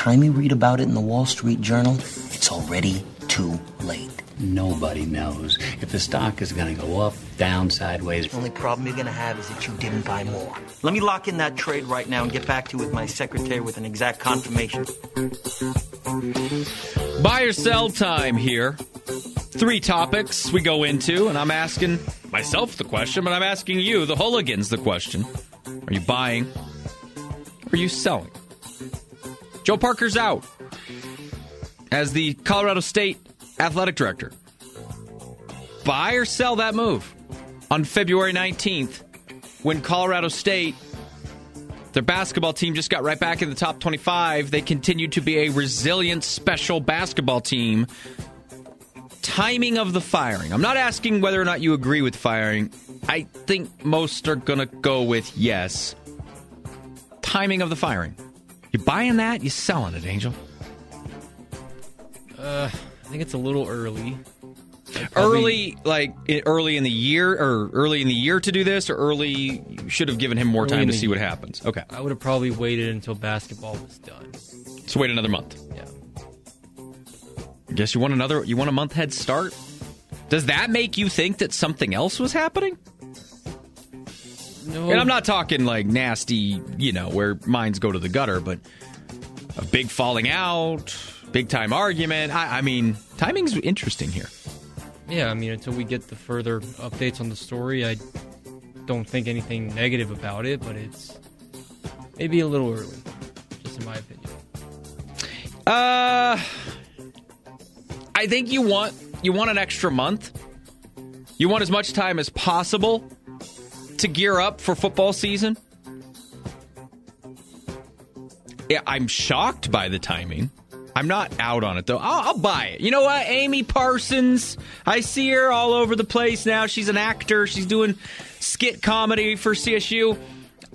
by the time you read about it in the Wall Street Journal, it's already too late. Nobody knows if the stock is going to go up, down, sideways. The only problem you're going to have is that you didn't buy more. Let me lock in that trade right now and get back to you with my secretary with an exact confirmation. Buy or sell time here. Three topics we go into, and I'm asking myself the question, but I'm asking you, the hooligans, the question. Are you buying? Are you selling? Joe Parker's out as the Colorado State athletic director. Buy or sell that move on February 19th when Colorado State, their basketball team, just got right back in the top 25. They continue to be a resilient, special basketball team. Timing of the firing. I'm not asking whether or not you agree with firing. I think most are going to go with yes. Timing of the firing. You buying that? You selling it, Angel? Uh, I think it's a little early. early like early in the year or early in the year to do this or early you should have given him more time to the see what happens okay I would have probably waited until basketball was done. so wait another month Yeah. I guess you want another you want a month head start does that make you think that something else was happening No. and i'm not talking like nasty you know where minds go to the gutter but a big falling out big time argument i, I mean timing's interesting here Yeah, I mean, until we get the further updates on the story, I don't think anything negative about it, but it's maybe a little early, just in my opinion. Uh, I think you want you want an extra month. You want as much time as possible to gear up for football season. Yeah, I'm shocked by the timing. I'm not out on it though. I'll, I'll buy it. You know what? Amy Parsons. I see her all over the place now. She's an actor. She's doing skit comedy for CSU.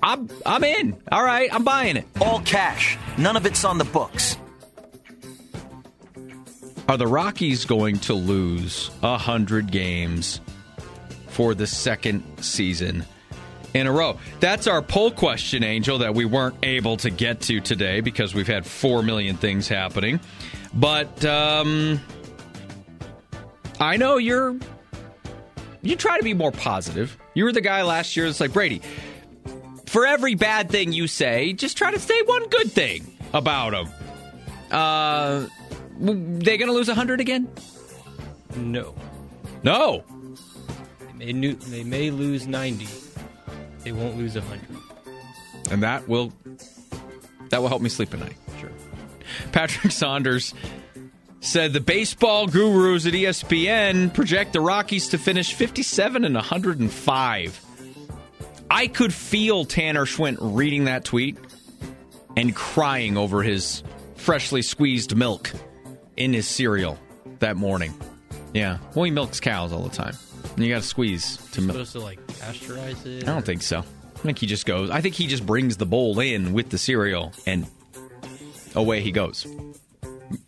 I'm I'm in. All right, I'm buying it. All cash. None of it's on the books. Are the Rockies going to lose 100 games for the second season in a row? That's our poll question, Angel, that we weren't able to get to today because we've had 4 million things happening. But um, I know you're. You try to be more positive. You were the guy last year that's like, Brady, for every bad thing you say, just try to say one good thing about them. Uh, they going to lose 100 again? No, No. they may, they may lose ninety. They won't lose hundred. And that will that will help me sleep at night. Sure. Patrick Saunders said the baseball gurus at ESPN project the Rockies to finish 57 and 105. I could feel Tanner Schwint reading that tweet and crying over his freshly squeezed milk in his cereal that morning. Yeah. Well, he milks cows all the time. You got to squeeze to milk. Supposed to like pasteurize it. I don't think so. I think he just goes. I think he just brings the bowl in with the cereal and away he goes.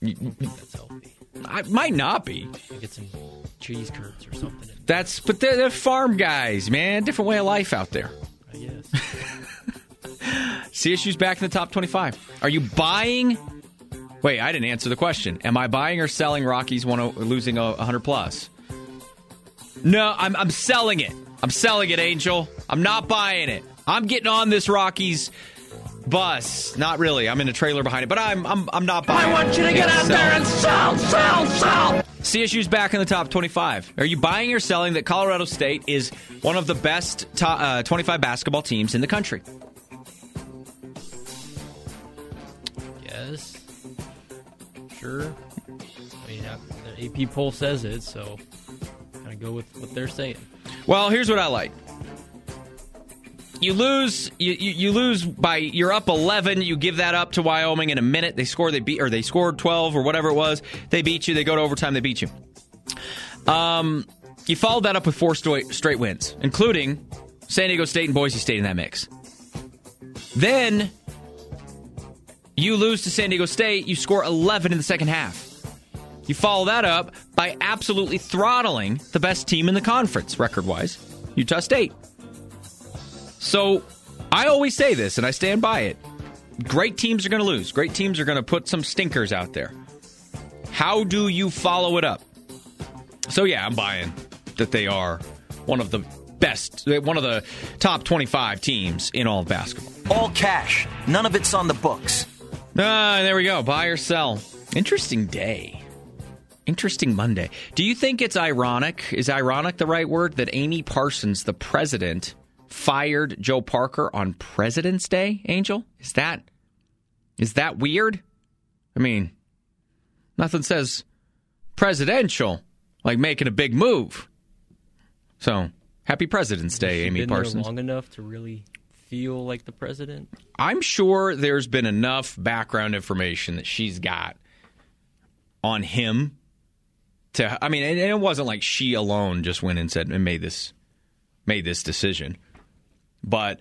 that's healthy. I might not be. Get some cheese curds or something. In That's but they're, they're farm guys, man. Different way of life out there. I guess. CSU's back in the top twenty-five. Are you buying? Wait, I didn't answer the question. Am I buying or selling Rockies one o- losing a hundred plus? No, I'm I'm selling it. I'm selling it, Angel. I'm not buying it. I'm getting on this Rockies bus. Not really. I'm in a trailer behind it, but I'm I'm I'm not buying. I want you to get out there and sell, sell, sell. CSU's back in the top 25. Are you buying or selling that Colorado State is one of the best top, uh, 25 basketball teams in the country? Yes. Sure. I mean, uh, the AP poll says it, so kind of go with what they're saying. Well, here's what I like. You lose, you, you, you lose by you're up 11. You give that up to Wyoming in a minute. They score, they beat, or they scored 12 or whatever it was. They beat you. They go to overtime. They beat you. Um, you followed that up with four straight, straight wins, including San Diego State and Boise State in that mix. Then you lose to San Diego State. You score 11 in the second half. You follow that up by absolutely throttling the best team in the conference, record wise, Utah State. So I always say this, and I stand by it. great teams are going to lose. Great teams are going to put some stinkers out there. How do you follow it up? So yeah, I'm buying that they are one of the best, one of the top 25 teams in all of basketball. All cash. None of it's on the books. Ah, there we go. Buy or sell. Interesting day. Interesting Monday. Do you think it's ironic? Is ironic the right word that Amy Parsons, the president, fired Joe Parker on President's Day, Angel? Is that is that weird? I mean, nothing says presidential like making a big move. So, happy President's Day, Amy been Parsons. There long enough to really feel like the president. I'm sure there's been enough background information that she's got on him to. I mean, and it wasn't like she alone just went and said and made this made this decision, but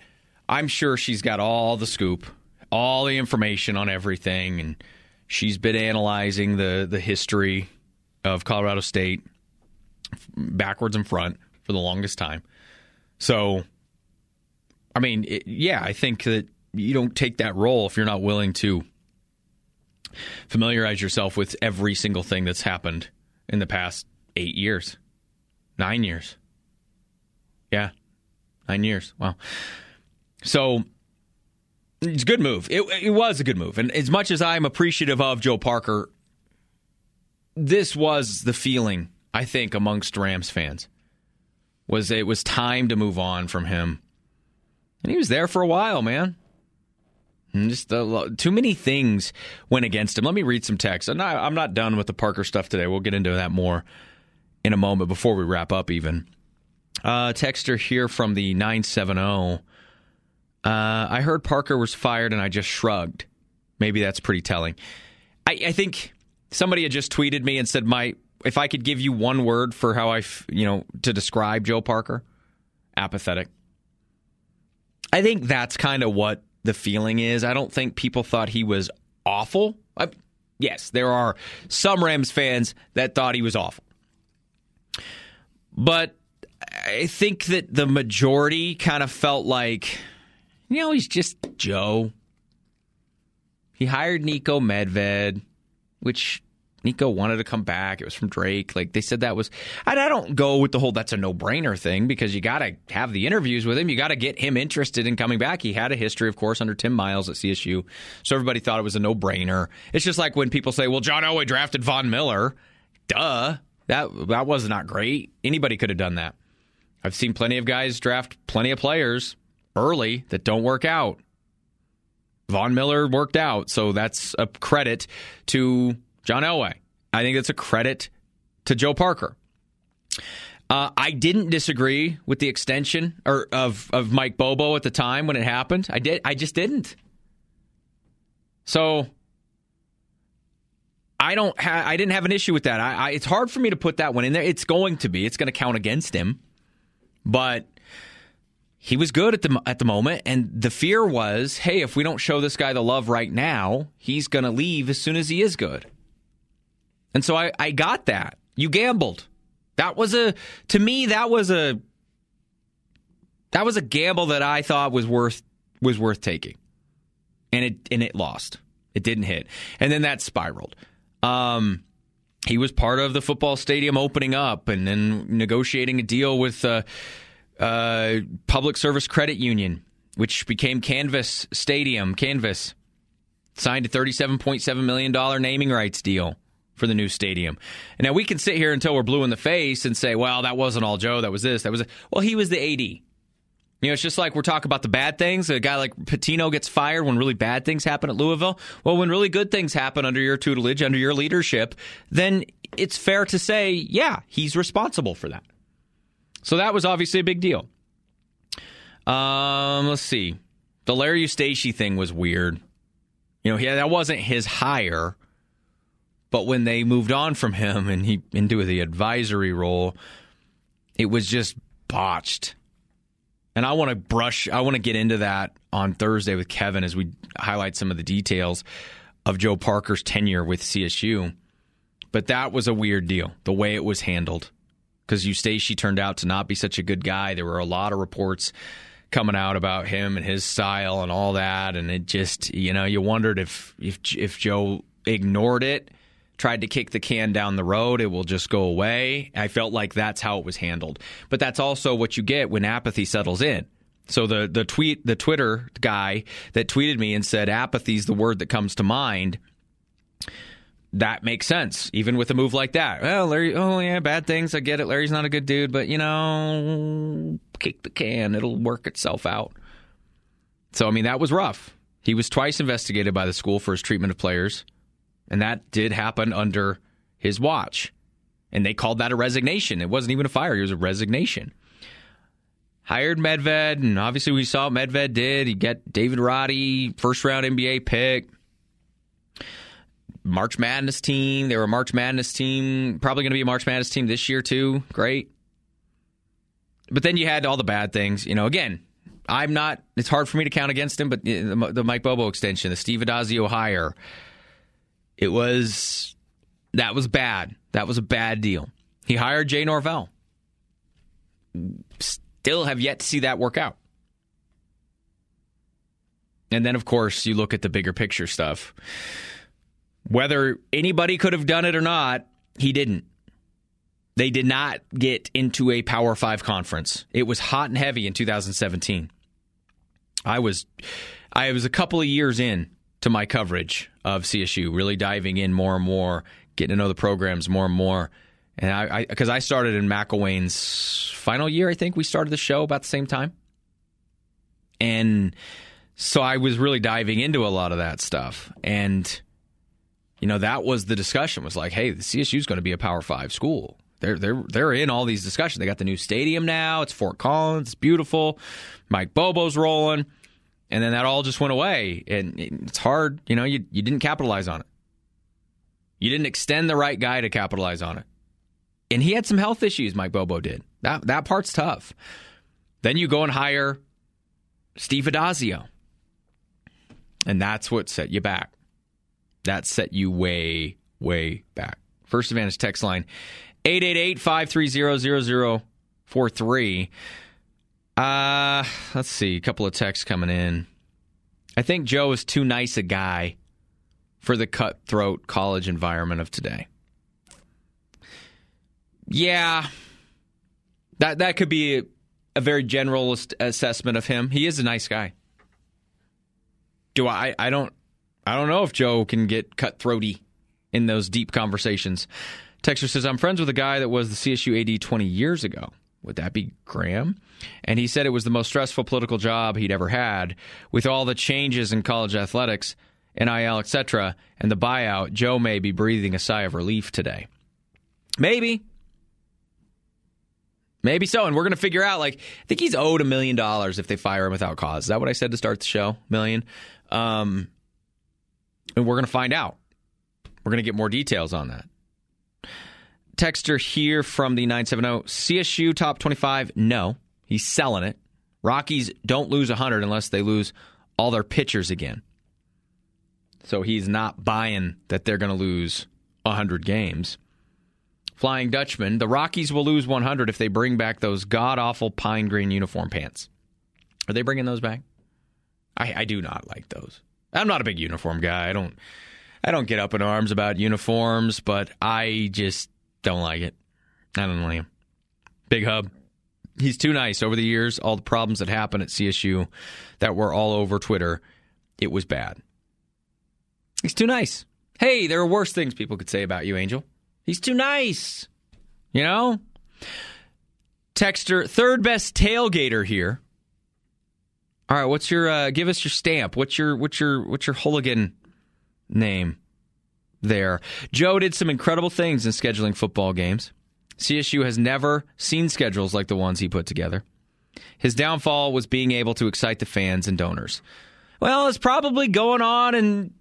I'm sure she's got all the scoop, all the information on everything, and she's been analyzing the the history of Colorado State backwards and front for the longest time. So, I mean, it, yeah, I think that you don't take that role if you're not willing to familiarize yourself with every single thing that's happened in the past eight years, nine years. Yeah, nine years. Wow. So it's a good move. It, it was a good move. And as much as I'm appreciative of Joe Parker, this was the feeling, I think, amongst Rams fans. Was it was time to move on from him. And he was there for a while, man. And just too many things went against him. Let me read some text. I'm not, I'm not done with the Parker stuff today. We'll get into that more in a moment before we wrap up, even. Uh, texter here from the 970. Uh, I heard Parker was fired and I just shrugged. Maybe that's pretty telling. I, I think somebody had just tweeted me and said, "My if I could give you one word for how I, you know, to describe Joe Parker, apathetic." I think that's kind of what the feeling is. I don't think people thought he was awful. I, yes, there are some Rams fans that thought he was awful. But I think that the majority kind of felt like, you know, he's just Joe. He hired Niko Medved, which Niko wanted to come back. It was from Drake. Like they said that was. And I don't go with the whole that's a no brainer thing because you got to have the interviews with him. You got to get him interested in coming back. He had a history, of course, under Tim Miles at CSU. So everybody thought it was a no brainer. It's just like when people say, well, John Elway drafted Von Miller. Duh. That, that was not great. Anybody could have done that. I've seen plenty of guys draft plenty of players early that don't work out. Von Miller worked out, so that's a credit to John Elway. I think that's a credit to Joe Parker. Uh, I didn't disagree with the extension or of of Mike Bobo at the time when it happened. I did. I just didn't. So I don't. Ha- I didn't have an issue with that. I, I, it's hard for me to put that one in there. It's going to be. It's going to count against him, but he was good at the at the moment, and the fear was, hey, if we don't show this guy the love right now, he's going to leave as soon as he is good. And so I, I got that. You gambled. That was a to me that was a that was a gamble that I thought was worth was worth taking. And it and it lost. It didn't hit. And then that spiraled. Um he was part of the football stadium opening up and then negotiating a deal with uh, uh, Public Service Credit Union, which became Canvas Stadium. Canvas signed a $37.7 million naming rights deal for the new stadium. Now we can sit here until we're blue in the face and say, well, that wasn't all Joe. That was this. That was it. Well, he was the AD. You know, it's just like we're talking about the bad things. A guy like Pitino gets fired when really bad things happen at Louisville. Well, when really good things happen under your tutelage, under your leadership, then it's fair to say, yeah, he's responsible for that. So that was obviously a big deal. Um, let's see. The Larry Eustachy thing was weird. You know, yeah, that wasn't his hire, but when they moved on from him and he into the advisory role, it was just botched. And I want to brush, I want to get into that on Thursday with Kevin as we highlight some of the details of Joe Parker's tenure with CSU. But that was a weird deal, the way it was handled. Because Eustachy turned out to not be such a good guy. There were a lot of reports coming out about him and his style and all that, and it just you know you wondered if if if Joe ignored it, tried to kick the can down the road, it will just go away. I felt like that's how it was handled, but that's also what you get when apathy settles in. So the the tweet the Twitter guy that tweeted me and said apathy's the word that comes to mind. That makes sense, even with a move like that. Well, Larry, oh yeah, bad things. I get it. Larry's not a good dude, but you know, kick the can. It'll work itself out. So I mean, that was rough. He was twice investigated by the school for his treatment of players, and that did happen under his watch. And they called that a resignation. It wasn't even a fire; it was a resignation hired Medved, and obviously we saw what Medved did. He got David Roddy, first round NBA pick. March Madness team. They were a March Madness team. Probably going to be a March Madness team this year too. Great. But then you had all the bad things. You know, again, I'm not. It's hard for me to count against him. But uh, the, the Mike Bobo extension, the Steve Addazio hire, it was that was bad. That was a bad deal. He hired Jay Norvell still have yet to see that work out. And then, of course, you look at the bigger picture stuff. Whether anybody could have done it or not, he didn't. They did not get into a Power Five conference. It was hot and heavy in 2017. I was, I was a couple of years in to my coverage of CSU, really diving in more and more, getting to know the programs more and more. And I, because I, I, started in McElwain's final year, I think we started the show about the same time. And so I was really diving into a lot of that stuff. And, you know, that was the discussion was like, hey, the CSU is going to be a Power Five school. They're, they're, they're in all these discussions. They got the new stadium now. It's Fort Collins. It's beautiful. Mike Bobo's rolling. And then that all just went away. And it's hard. You know, you, you didn't capitalize on it. You didn't extend the right guy to capitalize on it. And he had some health issues, Mike Bobo did. That that part's tough. Then you go and hire Steve Addazio. And that's what set you back. That set you way, way back. First Advantage text line 888 530 0043. Uh, let's see. A couple of texts coming in. I think Joe is too nice a guy for the cutthroat college environment of today. Yeah, that that could be a, a very generalist assessment of him. He is a nice guy. Do I? I don't. I don't know if Joe can get cutthroaty in those deep conversations. Texter says, I'm friends with a guy that was the CSU AD 20 years ago. Would that be Graham? And he said it was the most stressful political job he'd ever had. With all the changes in college athletics, NIL, etc., and the buyout, Joe may be breathing a sigh of relief today. Maybe. Maybe so. And we're going to figure out, like, I think he's owed a million dollars if they fire him without cause. Is that what I said to start the show? Million? Um, and we're going to find out. We're going to get more details on that. Texter here from the 970 CSU top 25. No, he's selling it. Rockies don't lose 100 unless they lose all their pitchers again. So he's not buying that they're going to lose 100 games. Flying Dutchman, the Rockies will lose 100 if they bring back those god awful pine green uniform pants. Are they bringing those back? I, I do not like those. I'm not a big uniform guy. I don't I don't get up in arms about uniforms, but I just don't like it. I don't like him. Big Hub. He's too nice. Over the years, all the problems that happened at CSU that were all over Twitter, it was bad. He's too nice. Hey, there are worse things people could say about you, Angel. He's too nice. You know? Texter, third best tailgater here. All right, what's your uh, give us your stamp? What's your what's your what's your hooligan name there? Joe did some incredible things in scheduling football games. CSU has never seen schedules like the ones he put together. His downfall was being able to excite the fans and donors. Well, it's probably going on and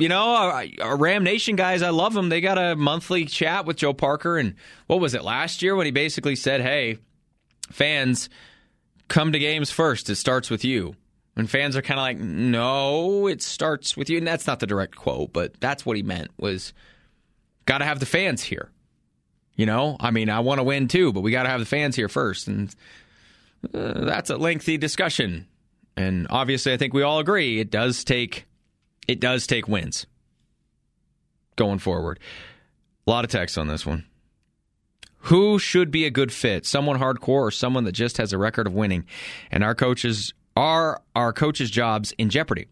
you know, our, our, Ram Nation guys, I love them. They got a monthly chat with Joe Parker, and what was it last year when he basically said, "Hey, fans, come to games first. It starts with you." And fans are kind of like, "No, it starts with you." And that's not the direct quote, but that's what he meant was, got to have the fans here. You know, I mean, I want to win too, but we got to have the fans here first. And Uh, that's a lengthy discussion. And obviously I think we all agree it does take it does take wins going forward. A lot of text on this one. Who should be a good fit? Someone hardcore or someone that just has a record of winning? And our coaches are our coaches' jobs in jeopardy.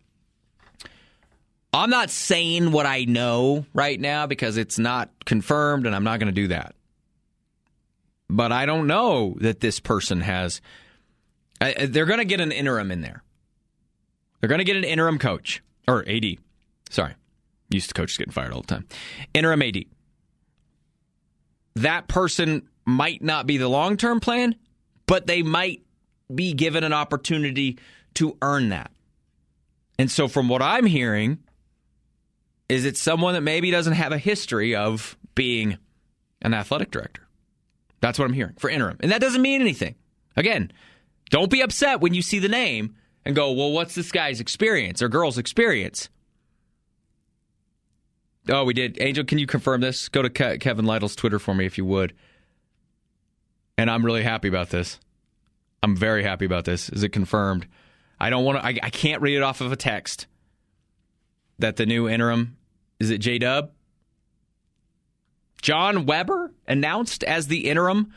I'm not saying what I know right now because it's not confirmed and I'm not going to do that. But I don't know that this person has. I, they're going to get an interim in there. They're going to get an interim coach or AD. Sorry. Used to coaches getting fired all the time. Interim AD. That person might not be the long term plan, but they might be given an opportunity to earn that. And so, from what I'm hearing, is it someone that maybe doesn't have a history of being an athletic director? That's what I'm hearing for interim. And that doesn't mean anything. Again, don't be upset when you see the name and go, well, what's this guy's experience or girl's experience? Oh, we did. Angel, can you confirm this? Go to Ke- Kevin Lytle's Twitter for me if you would. And I'm really happy about this. I'm very happy about this. Is it confirmed? I don't want to, I, I can't read it off of a text that the new interim is it J Dub? John Weber announced as the interim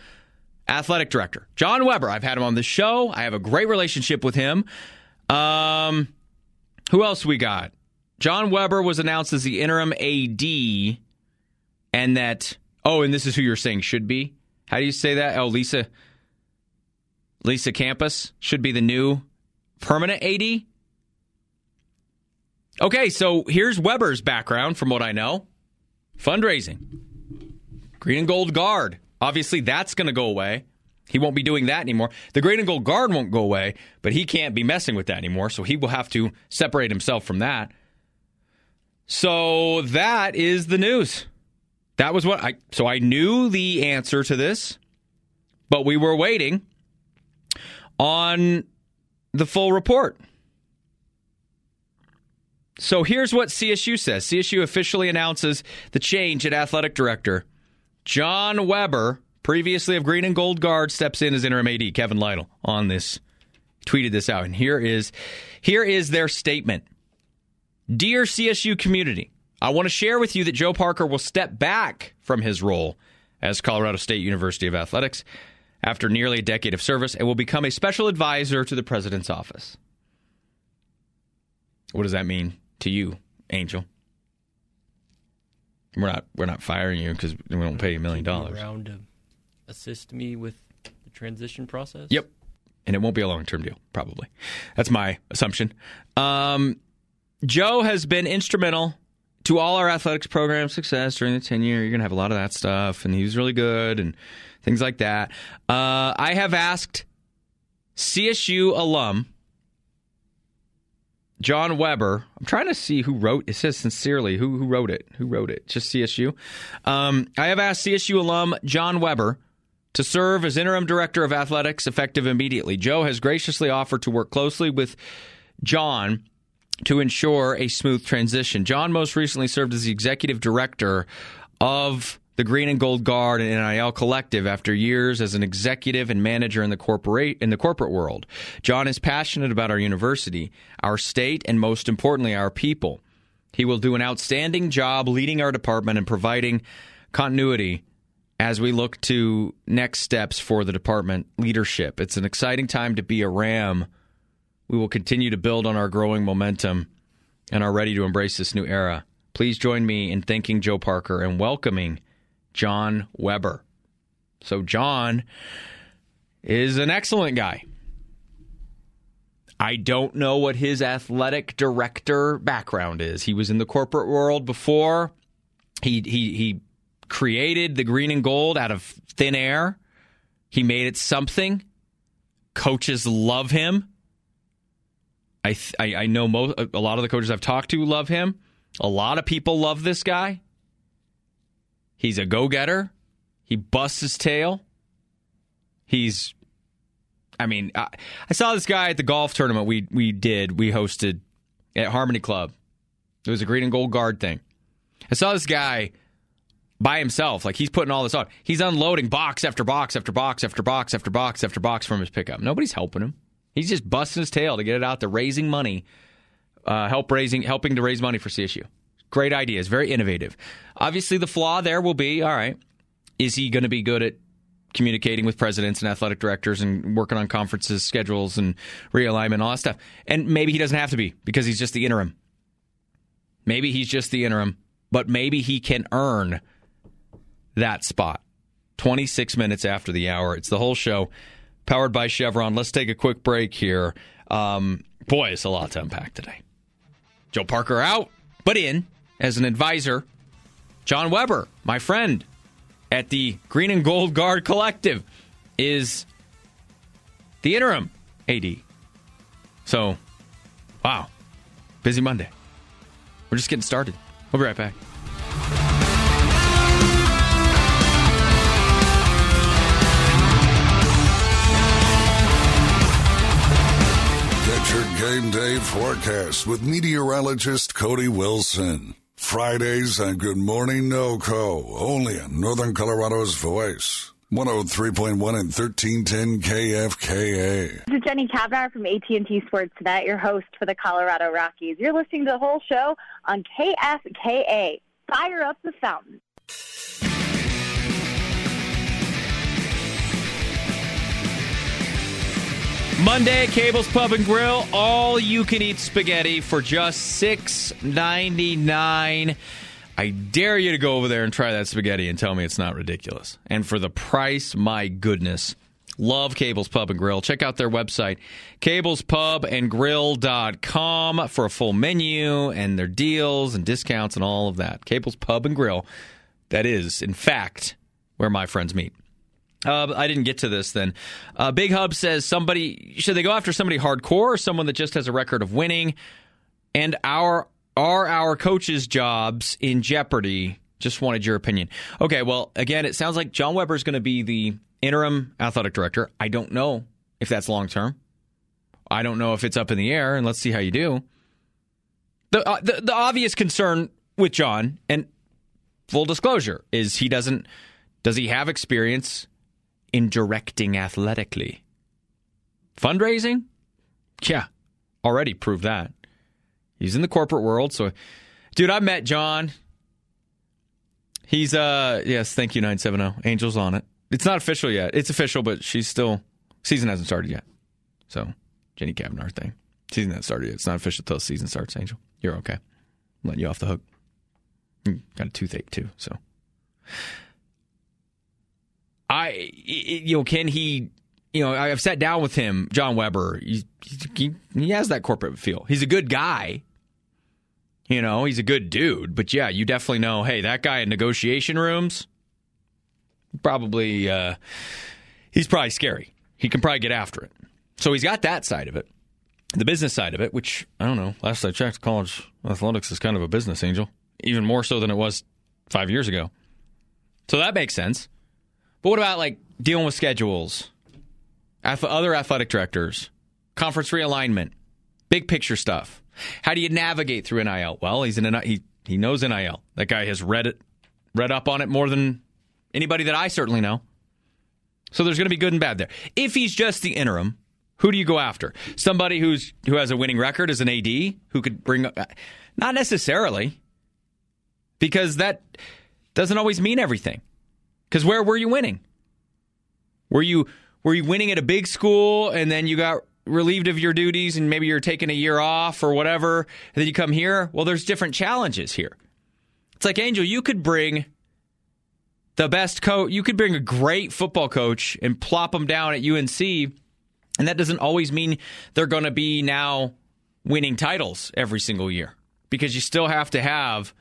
athletic director. John Weber, I've had him on the show. I have a great relationship with him. Um, who else we got? John Weber was announced as the interim AD, and that oh, and this is who you're saying should be. How do you say that? Oh, Lisa, Lisa Campus should be the new permanent AD. Okay, so here's Weber's background from what I know fundraising, green and gold guard. Obviously, that's going to go away. He won't be doing that anymore. The green and gold guard won't go away, but he can't be messing with that anymore. So he will have to separate himself from that. So that is the news. That was what I. So I knew the answer to this, but we were waiting on the full report. So here's what CSU says CSU officially announces the change at athletic director. John Weber, previously of Green and Gold Guard, steps in as interim AD. Kevin Lytle on this tweeted this out. And here is here is their statement. Dear CSU community, I want to share with you that Joe Parker will step back from his role as Colorado State University of Athletics after nearly a decade of service and will become a special advisor to the president's office. What does that mean to you, Angel? We're not we're not firing you because we don't pay you a million dollars. Around to assist me with the transition process. Yep, and it won't be a long term deal, probably. That's my assumption. Um, Joe has been instrumental to all our athletics program success during the tenure. You're going to have a lot of that stuff, and he was really good and things like that. Uh, I have asked CSU alum John Weber. I'm trying to see who wrote. It says sincerely. Who who wrote it? Who wrote it? Just CSU. Um, I have asked CSU alum John Weber to serve as interim director of athletics effective immediately. Joe has graciously offered to work closely with John to ensure a smooth transition. John most recently served as the executive director of the Green and Gold Guard and NIL Collective after years as an executive and manager in the corporate in the corporate world. John is passionate about our university, our state, and most importantly, our people. He will do an outstanding job leading our department and providing continuity as we look to next steps for the department leadership. It's an exciting time to be a Ram we will continue to build on our growing momentum and are ready to embrace this new era. Please join me in thanking Joe Parker and welcoming John Weber. So, John is an excellent guy. I don't know what his athletic director background is. He was in the corporate world before. He he he created the green and gold out of thin air. He made it something. Coaches love him. I, I, I know most a lot of the coaches I've talked to love him. A lot of people love this guy. He's a go getter. He busts his tail. He's, I mean, I, I, saw this guy at the golf tournament we we did. We hosted at Harmony Club. It was a green and gold guard thing. I saw this guy by himself. Like he's putting all this on. He's unloading box after box after box after box after box after box from his pickup. Nobody's helping him. He's just busting his tail to get it out there, raising money, uh, help raising, helping to raise money for CSU. Great ideas, very innovative. Obviously, the flaw there will be all right. Is he going to be good at communicating with presidents and athletic directors and working on conferences, schedules, and realignment, all that stuff? And maybe he doesn't have to be because he's just the interim. Maybe he's just the interim, but maybe he can earn that spot. 26 minutes after the hour. It's the Hull Show powered by Chevron. Let's take a quick break here. Um, boy, it's a lot to unpack today. Joe Parker out, but in as an advisor. John Weber, my friend at the Green and Gold Guard Collective, is the interim AD. So, wow, busy Monday. We're just getting started. We'll be right back. Get your game day forecast with meteorologist Cody Wilson. Fridays on Good Morning NoCo, only on Northern Colorado's Voice. 103.1 and 1310 KFKA. This is Jenny Cavnar from AT&T Sportsnet, your host for the Colorado Rockies. You're listening to the Hull Show on KFKA. Fire up the fountain. Monday, Cables Pub and Grill, all you can eat spaghetti for just six ninety nine. I dare you to go over there and try that spaghetti and tell me it's not ridiculous. And for the price, my goodness. Love Cables Pub and Grill. Check out their website, cablespubandgrill.com for a full menu and their deals and discounts and all of that. Cables Pub and Grill. That is, in fact, where my friends meet. Uh, I didn't get to this then. Uh, Big Hub says somebody should they go after somebody hardcore or someone that just has a record of winning? And our are our coaches' jobs in jeopardy? Just wanted your opinion. Okay, well, again, it sounds like John Weber is going to be the interim athletic director. I don't know if that's long term. I don't know if it's up in the air, and let's see how you do. The, uh, the the obvious concern with John, and full disclosure, is he doesn't does he have experience in directing athletically. Fundraising? Yeah, already proved that. He's in the corporate world, so dude, I met John. He's uh yes, thank you 970. Angels on it. It's not official yet. It's official, but she's still season hasn't started yet. So, Jenny Cavnar thing. Season hasn't started yet. It's not official till season starts, Angel. You're okay. I'm letting you off the hook. You got a toothache too, so I, you know, can he, you know, I've sat down with him, John Weber. He, he, he has that corporate feel. He's a good guy. You know, he's a good dude. But yeah, you definitely know, hey, that guy in negotiation rooms, probably, uh, he's probably scary. He can probably get after it. So he's got that side of it. The business side of it, which I don't know. Last I checked, college athletics is kind of a business angel, even more so than it was five years ago. So that makes sense. But what about like dealing with schedules, other athletic directors, conference realignment, big picture stuff? How do you navigate through NIL? Well, he's in he he knows NIL. That guy has read it, read up on it more than anybody that I certainly know. So there's going to be good and bad there. If he's just the interim, who do you go after? Somebody who's who has a winning record as an AD who could bring up, not necessarily because that doesn't always mean everything. Because where were you winning? Were you were you winning at a big school and then you got relieved of your duties and maybe you're taking a year off or whatever, and then you come here? Well, there's different challenges here. It's like Angel, you could bring the best coach, you could bring a great football coach and plop them down at UNC, and that doesn't always mean they're going to be now winning titles every single year because you still have to have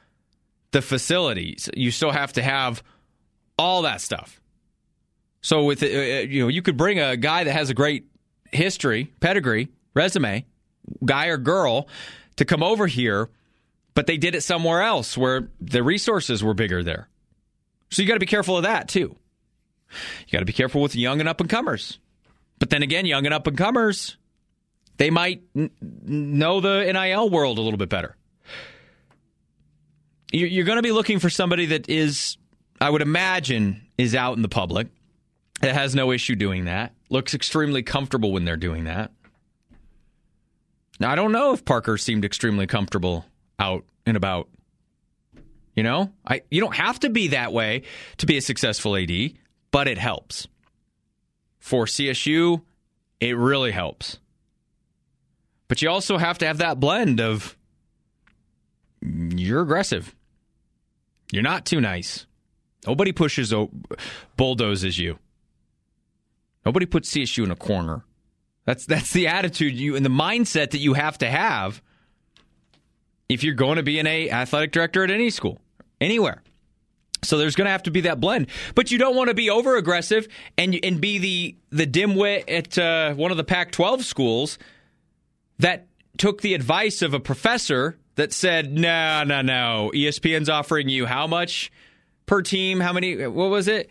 the facilities. You still have to have all that stuff. So with uh, you know, you could bring a guy that has a great history, pedigree, resume, guy or girl, to come over here, but they did it somewhere else where the resources were bigger there. So you got to be careful of that too. You got to be careful with young and up and comers. But then again, young and up and comers, they might n- know the NIL world a little bit better. You're going to be looking for somebody that is I would imagine, is out in the public. It has no issue doing that. Looks extremely comfortable when they're doing that. Now, I don't know if Parker seemed extremely comfortable out and about. You know, I you don't have to be that way to be a successful AD, but it helps. For CSU, it really helps. But you also have to have that blend of you're aggressive. You're not too nice. Nobody pushes bulldozes you. Nobody puts CSU in a corner. That's that's the attitude you and the mindset that you have to have if you're going to be an a athletic director at any school, anywhere. So there's going to have to be that blend, but you don't want to be over aggressive and and be the the dimwit at uh, one of the Pac-12 schools that took the advice of a professor that said, "No, no, no. ESPN's offering you how much per team? How many? What was it?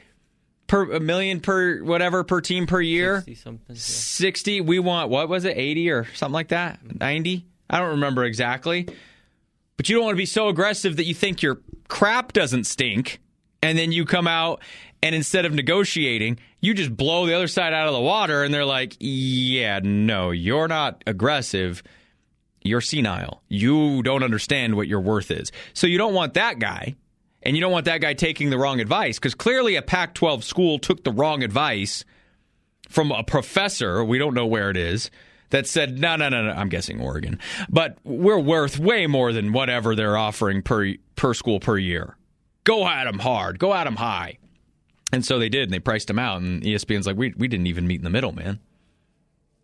Per a million per whatever per team per year? 60 something. Yeah. 60. We want what was it? 80 or something like that? 90? I don't remember exactly. But you don't want to be so aggressive that you think your crap doesn't stink and then you come out and instead of negotiating, you just blow the other side out of the water and they're like, "Yeah, no, you're not aggressive." you're senile. You don't understand what your worth is. So you don't want that guy. And you don't want that guy taking the wrong advice because clearly a Pac 12 school took the wrong advice from a professor, we don't know where it is, that said, no, no, no, no, I'm guessing Oregon, but we're worth way more than whatever they're offering per, per school per year. Go at them hard, go at them high. And so they did, and they priced them out. And ESPN's like, we, we didn't even meet in the middle, man.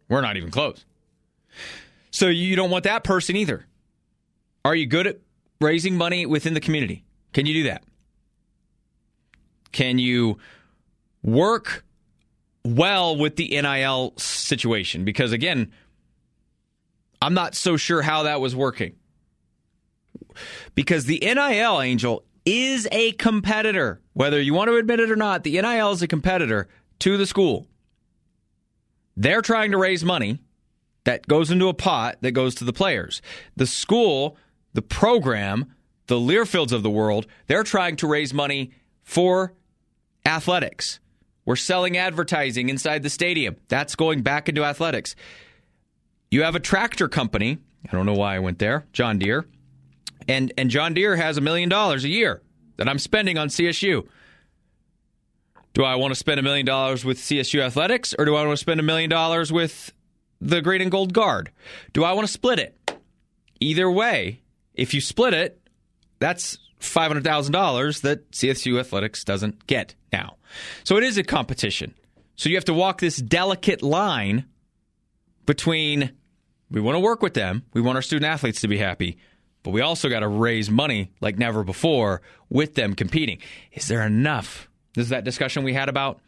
We're not even close. So you don't want that person either. Are you good at raising money within the community? Can you do that? Can you work well with the NIL situation? Because again, I'm not so sure how that was working. Because the NIL, Angel, is a competitor. Whether you want to admit it or not, the NIL is a competitor to the school. They're trying to raise money that goes into a pot that goes to the players. The school, the program, the Learfields of the world, they're trying to raise money for athletics. We're selling advertising inside the stadium. That's going back into athletics. You have a tractor company. I don't know why I went there. John Deere. And and John Deere has a million dollars a year that I'm spending on CSU. Do I want to spend a million dollars with CSU athletics or do I want to spend a million dollars with the green and gold guard? Do I want to split it? Either way, if you split it, that's $500,000 that CSU Athletics doesn't get now. So it is a competition. So you have to walk this delicate line between we want to work with them, we want our student athletes to be happy, but we also got to raise money like never before with them competing. Is there enough? This is that discussion we had about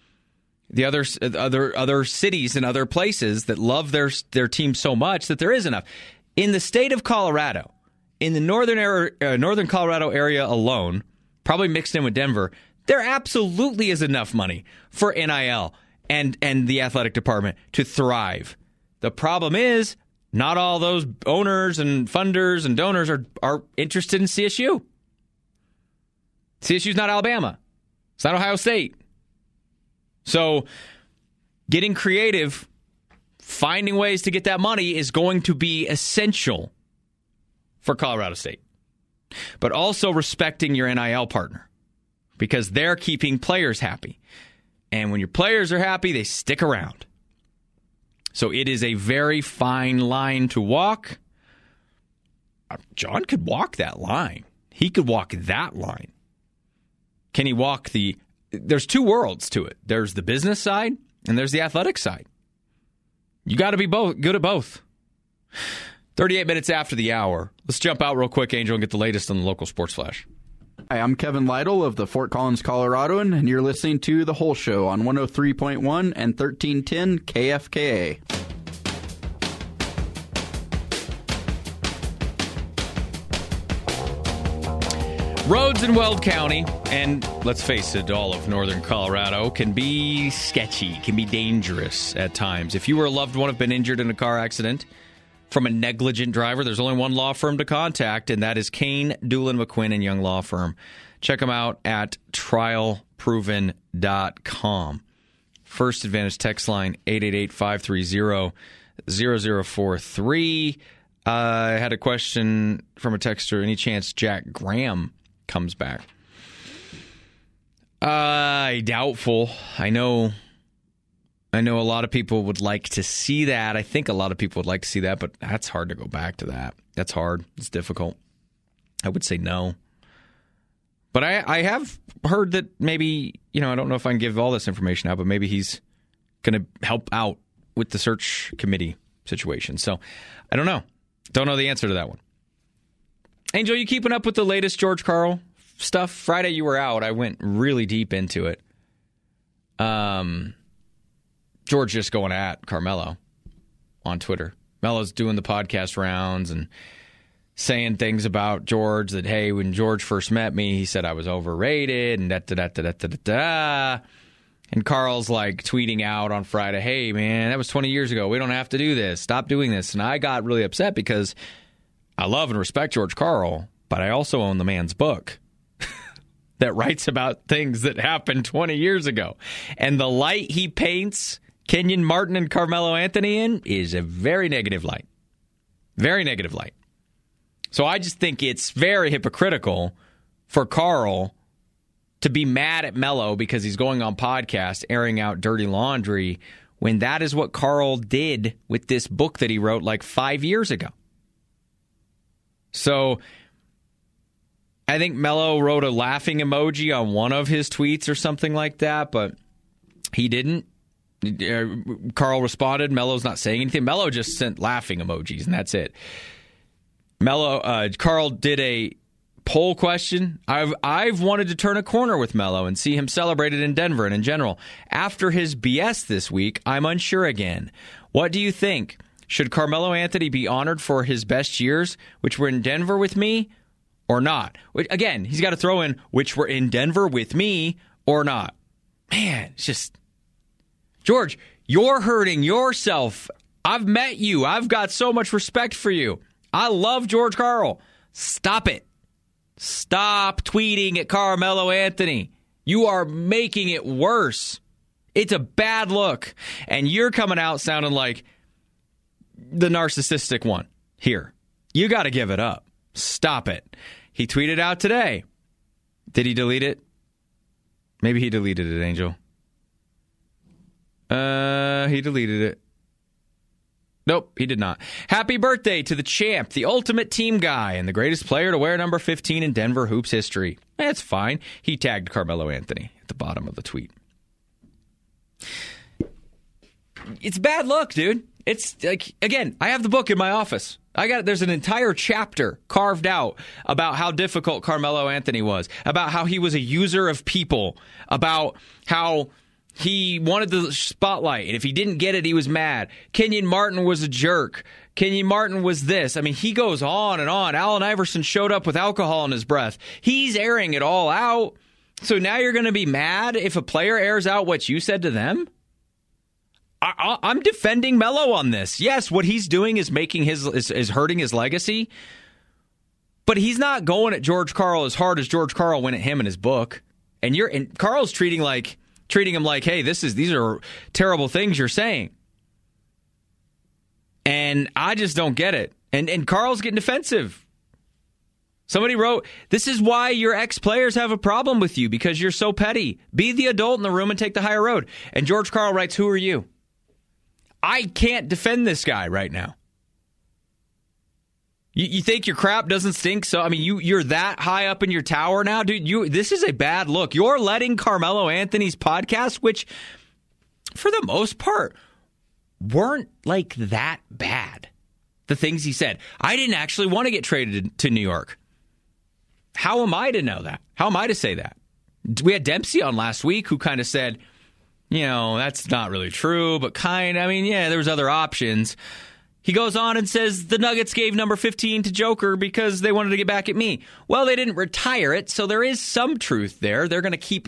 the other other other cities and other places that love their their team so much that there is enough. In the state of Colorado, in the northern area, uh, northern Colorado area alone, probably mixed in with Denver, there absolutely is enough money for NIL and and the athletic department to thrive. The problem is not all those owners and funders and donors are are interested in CSU. CSU's not Alabama. It's not Ohio State. So, getting creative, finding ways to get that money is going to be essential for Colorado State. But also respecting your NIL partner because they're keeping players happy. And when your players are happy, they stick around. So it is a very fine line to walk. Uh, John could walk that line. He could walk that line. Can he walk the there's two worlds to it. There's the business side and there's the athletic side. You got to be both good at both. 38 minutes after the hour. Let's jump out real quick, Angel, and get the latest on the local sports flash. Hi, I'm Kevin Lytle of the Fort Collins Coloradoan, and you're listening to The Hull Show on 103.1 and 1310 KFKA. Roads in Weld County, and let's face it, all of northern Colorado can be sketchy, can be dangerous at times. If you or a loved one have been injured in a car accident from a negligent driver, there's only one law firm to contact, and that is Kane, Doolin, McQuinn, and Young Law Firm. Check them out at trialproven.com. First Advantage text line 888-530-0043. Uh, I had a question from a texter. Any chance Jack Graham comes back? Uh, doubtful. I know. I know a lot of people would like to see that. I think a lot of people would like to see that, but that's hard to go back to that. That's hard. It's difficult. I would say no. But I, I have heard that maybe, you know, I don't know if I can give all this information out, but maybe he's going to help out with the search committee situation. So I don't know. Don't know the answer to that one. Angel, you keeping up with the latest George Karl stuff? Friday you were out. I went really deep into it. Um, George just going at Carmelo on Twitter. Melo's doing the podcast rounds and saying things about George that hey, when George first met me, he said I was overrated and da da da da da da da. And Karl's like tweeting out on Friday, hey man, that was 20 years ago. We don't have to do this. Stop doing this. And I got really upset because I love and respect George Karl, but I also own the man's book that writes about things that happened 20 years ago. And the light he paints Kenyon Martin and Carmelo Anthony in is a very negative light. Very negative light. So I just think it's very hypocritical for Karl to be mad at Melo because he's going on podcast airing out dirty laundry when that is what Karl did with this book that he wrote like 5 years ago. So I think Melo wrote a laughing emoji on one of his tweets or something like that, but he didn't. Uh, Karl responded. Melo's not saying anything. Melo just sent laughing emojis, and that's it. Melo, uh, Karl did a poll question. I've I've wanted to turn a corner with Melo and see him celebrated in Denver and in general. After his BS this week, I'm unsure again. What do you think? Should Carmelo Anthony be honored for his best years, which were in Denver with me, or not? Again, he's got to throw in which were in Denver with me or not. Man, it's just George, you're hurting yourself. I've met you. I've got so much respect for you. I love George Karl. Stop it. Stop tweeting at Carmelo Anthony. You are making it worse. It's a bad look. And you're coming out sounding like the narcissistic one here. You got to give it up. Stop it. He tweeted out today. Did he delete it? Maybe he deleted it, Angel. Uh, he deleted it. Nope, he did not. Happy birthday to the champ, the ultimate team guy, and the greatest player to wear number 15 in Denver Hoops history. That's fine. He tagged Carmelo Anthony at the bottom of the tweet. It's bad luck, dude. It's like again, I have the book in my office. I got there's an entire chapter carved out about how difficult Carmelo Anthony was, about how he was a user of people, about how he wanted the spotlight, and if he didn't get it, he was mad. Kenyon Martin was a jerk. Kenyon Martin was this. I mean, he goes on and on. Allen Iverson showed up with alcohol in his breath. He's airing it all out. So now you're going to be mad if a player airs out what you said to them? I, am defending Melo on this. Yes, what he's doing is making his is, is hurting his legacy, but he's not going at George Karl as hard as George Karl went at him in his book. And you're and Karl's treating like treating him like, hey, this is these are terrible things you're saying. And I just don't get it. And and Karl's getting defensive. Somebody wrote, This is why your ex players have a problem with you because you're so petty. Be the adult in the room and take the higher road. And George Karl writes, Who are you? I can't defend this guy right now. You, you, think your crap doesn't stink? So I mean, you you're that high up in your tower now, dude. You this is a bad look. You're letting Carmelo Anthony's podcast, which for the most part weren't like that bad. The things he said, I didn't actually want to get traded to New York. How am I to know that? How am I to say that? We had Dempsey on last week who kind of said, you know, that's not really true, but kind. I mean, yeah, there was other options. He goes on and says the Nuggets gave number 15 to Joker because they wanted to get back at me. Well, they didn't retire it, so there is some truth there. They're going to keep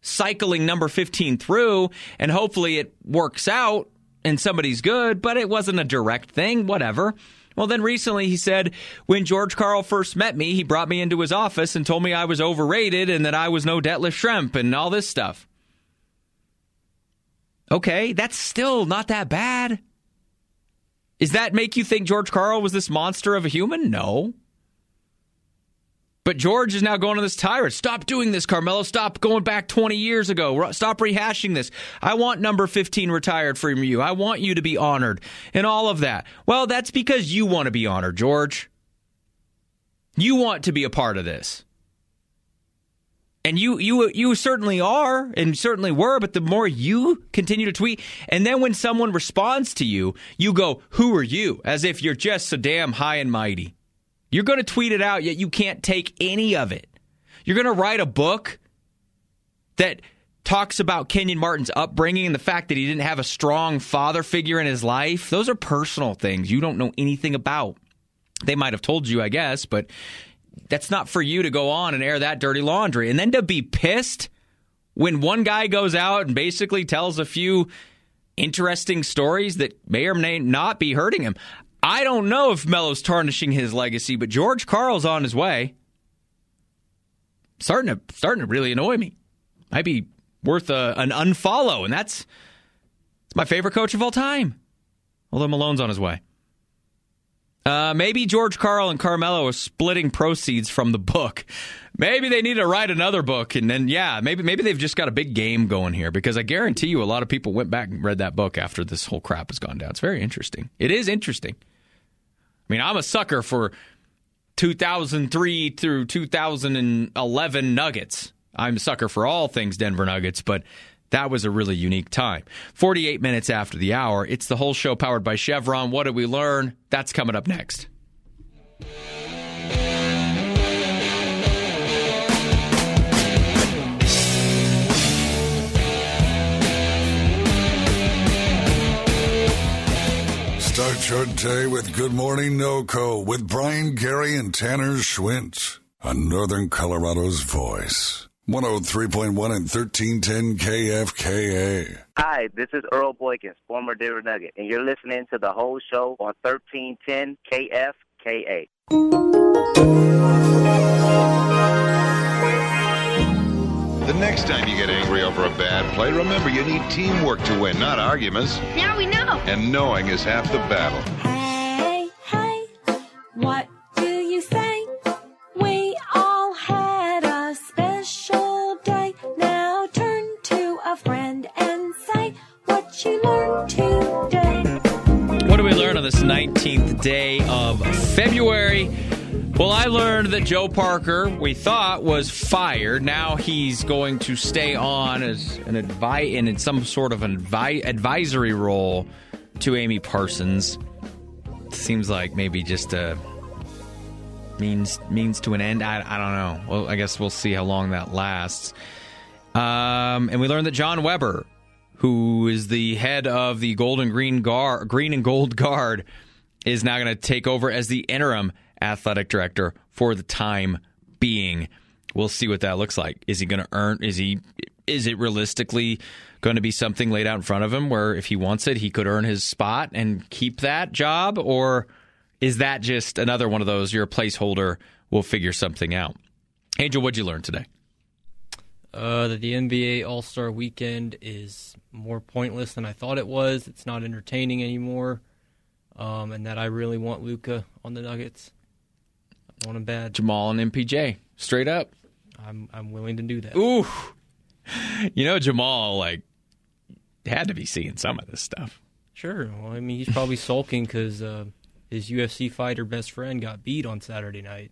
cycling number 15 through, and hopefully it works out and somebody's good, but it wasn't a direct thing. Whatever. Well, then recently he said when George Karl first met me, he brought me into his office and told me I was overrated and that I was no Detlef Schrempf and all this stuff. Okay, that's still not that bad. Does that make you think George Karl was this monster of a human? No. But George is now going on this tirade. Stop doing this, Carmelo. Stop going back 20 years ago. Stop rehashing this. I want number 15 retired from you. I want you to be honored and all of that. Well, that's because you want to be honored, George. You want to be a part of this. And you you you certainly are and certainly were, but the more you continue to tweet, and then when someone responds to you, you go, "Who are you?" as if you're just so damn high and mighty. You're going to tweet it out, yet you can't take any of it. You're going to write a book that talks about Kenyon Martin's upbringing and the fact that he didn't have a strong father figure in his life. Those are personal things you don't know anything about. They might have told you, I guess, but that's not for you to go on and air that dirty laundry. And then to be pissed when one guy goes out and basically tells a few interesting stories that may or may not be hurting him. I don't know if Melo's tarnishing his legacy, but George Karl's on his way. Starting to starting to really annoy me. Might be worth a, an unfollow, and that's my favorite coach of all time. Although Malone's on his way. Uh, maybe George Karl and Carmelo are splitting proceeds from the book. Maybe they need to write another book, and then yeah, maybe maybe they've just got a big game going here because I guarantee you a lot of people went back and read that book after this whole crap has gone down. It's very interesting. It is interesting. I mean, I'm a sucker for 2003 through 2011 Nuggets. I'm a sucker for all things Denver Nuggets, but that was a really unique time. 48 minutes after the hour, it's the Hull Show powered by Chevron. What did we learn? That's coming up next. Start your day with Good Morning NoCo with Brian Gary and Tanner Schwint on Northern Colorado's Voice. 103.1 and 1310 KFKA. Hi, this is Earl Boykins, former Denver Nugget, and you're listening to the Hull Show on 1310 KFKA. The next time you get angry over a bad play, remember you need teamwork to win, not arguments. Now we know. And knowing is half the battle. February? Well, I learned that Joe Parker, we thought, was fired. Now he's going to stay on as an advi- in some sort of an advi- advisory role to Amy Parsons. Seems like maybe just a means means to an end. I, I don't know. Well, I guess we'll see how long that lasts. Um, and we learned that John Weber, who is the head of the Golden Green Guard, Green and Gold Guard, is now going to take over as the interim athletic director for the time being. We'll see what that looks like. Is he going to earn? Is he? Is it realistically going to be something laid out in front of him where if he wants it, he could earn his spot and keep that job, or is that just another one of those? You're a placeholder. We'll figure something out. Angel, what'd you learn today? Uh, that the NBA All Star Weekend is more pointless than I thought it was. It's not entertaining anymore, um, and that I really want Luka on the Nuggets. I want him bad. Jamal and MPJ, straight up. I'm I'm willing to do that. Ooh, you know Jamal like had to be seeing some of this stuff. Sure. Well, I mean, he's probably sulking because uh, his UFC fighter best friend got beat on Saturday night.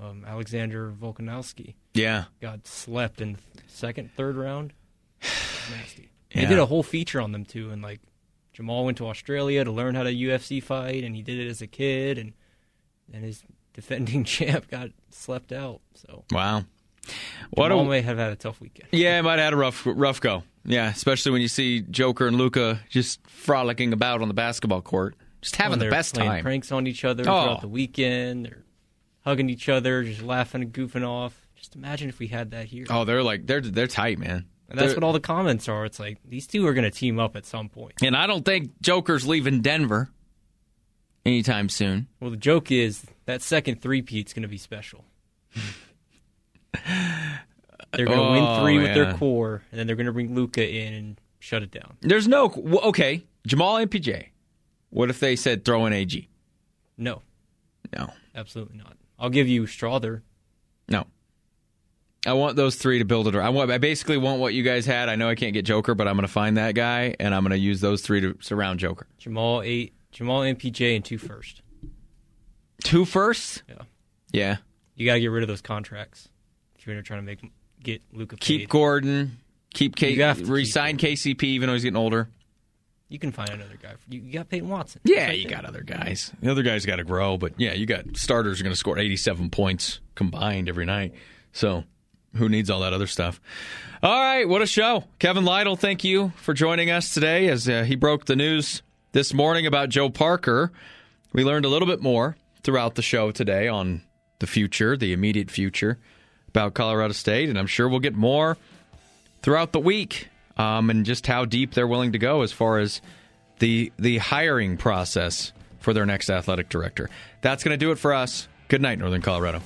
Um, Alexander Volkanovski. Yeah, got slept in second, third round. Nasty. Yeah. They did a whole feature on them too, and like Jamal went to Australia to learn how to UFC fight, and he did it as a kid, and and his defending champ got slept out. So wow. What Jamal a, may have had a tough weekend. Yeah, he might have had a rough rough go. Yeah, especially when you see Joker and Luka just frolicking about on the basketball court, just having the best playing time. Pranks on each other Oh. throughout the weekend. They're hugging each other, just laughing and goofing off. Just imagine if we had that here. Oh, they're like they're they're tight, man. And that's They're- what all the comments are. It's like these two are going to team up at some point. And I don't think Joker's leaving Denver. anytime soon. Well, the joke is that second three-peat's going to be special. they're going to Oh, win three with yeah. their core, and then they're going to bring Luka in and shut it down. There's no okay. Jamal MPJ. What if they said throw in AG? No, No, absolutely not. I'll give you Strawther. no. I want those three to build it. I want. I basically want what you guys had. I know I can't get Joker, but I'm going to find that guy, and I'm going to use those three to surround Joker. Jamal eight, Jamal MPJ, and two first. Two firsts. Yeah, Yeah. you got to get rid of those contracts if you're trying to make get Luka Keep paid. Gordon. Keep K. You have to keep Resign KCP, even though he's getting older. You can find another guy. You, you got Peyton Watson. Yeah, you got other guys. The other guys got to grow, but yeah, you got starters are going to score 87 points combined every night. So who needs all that other stuff? All right, what a show. Kevin Lytle, thank you for joining us today as uh, he broke the news this morning about Joe Parker. We learned a little bit more throughout the show today on the future, the immediate future about Colorado State, and I'm sure we'll get more throughout the week um, and just how deep they're willing to go as far as the the hiring process for their next athletic director. That's going to do it for us. Good night, Northern Colorado.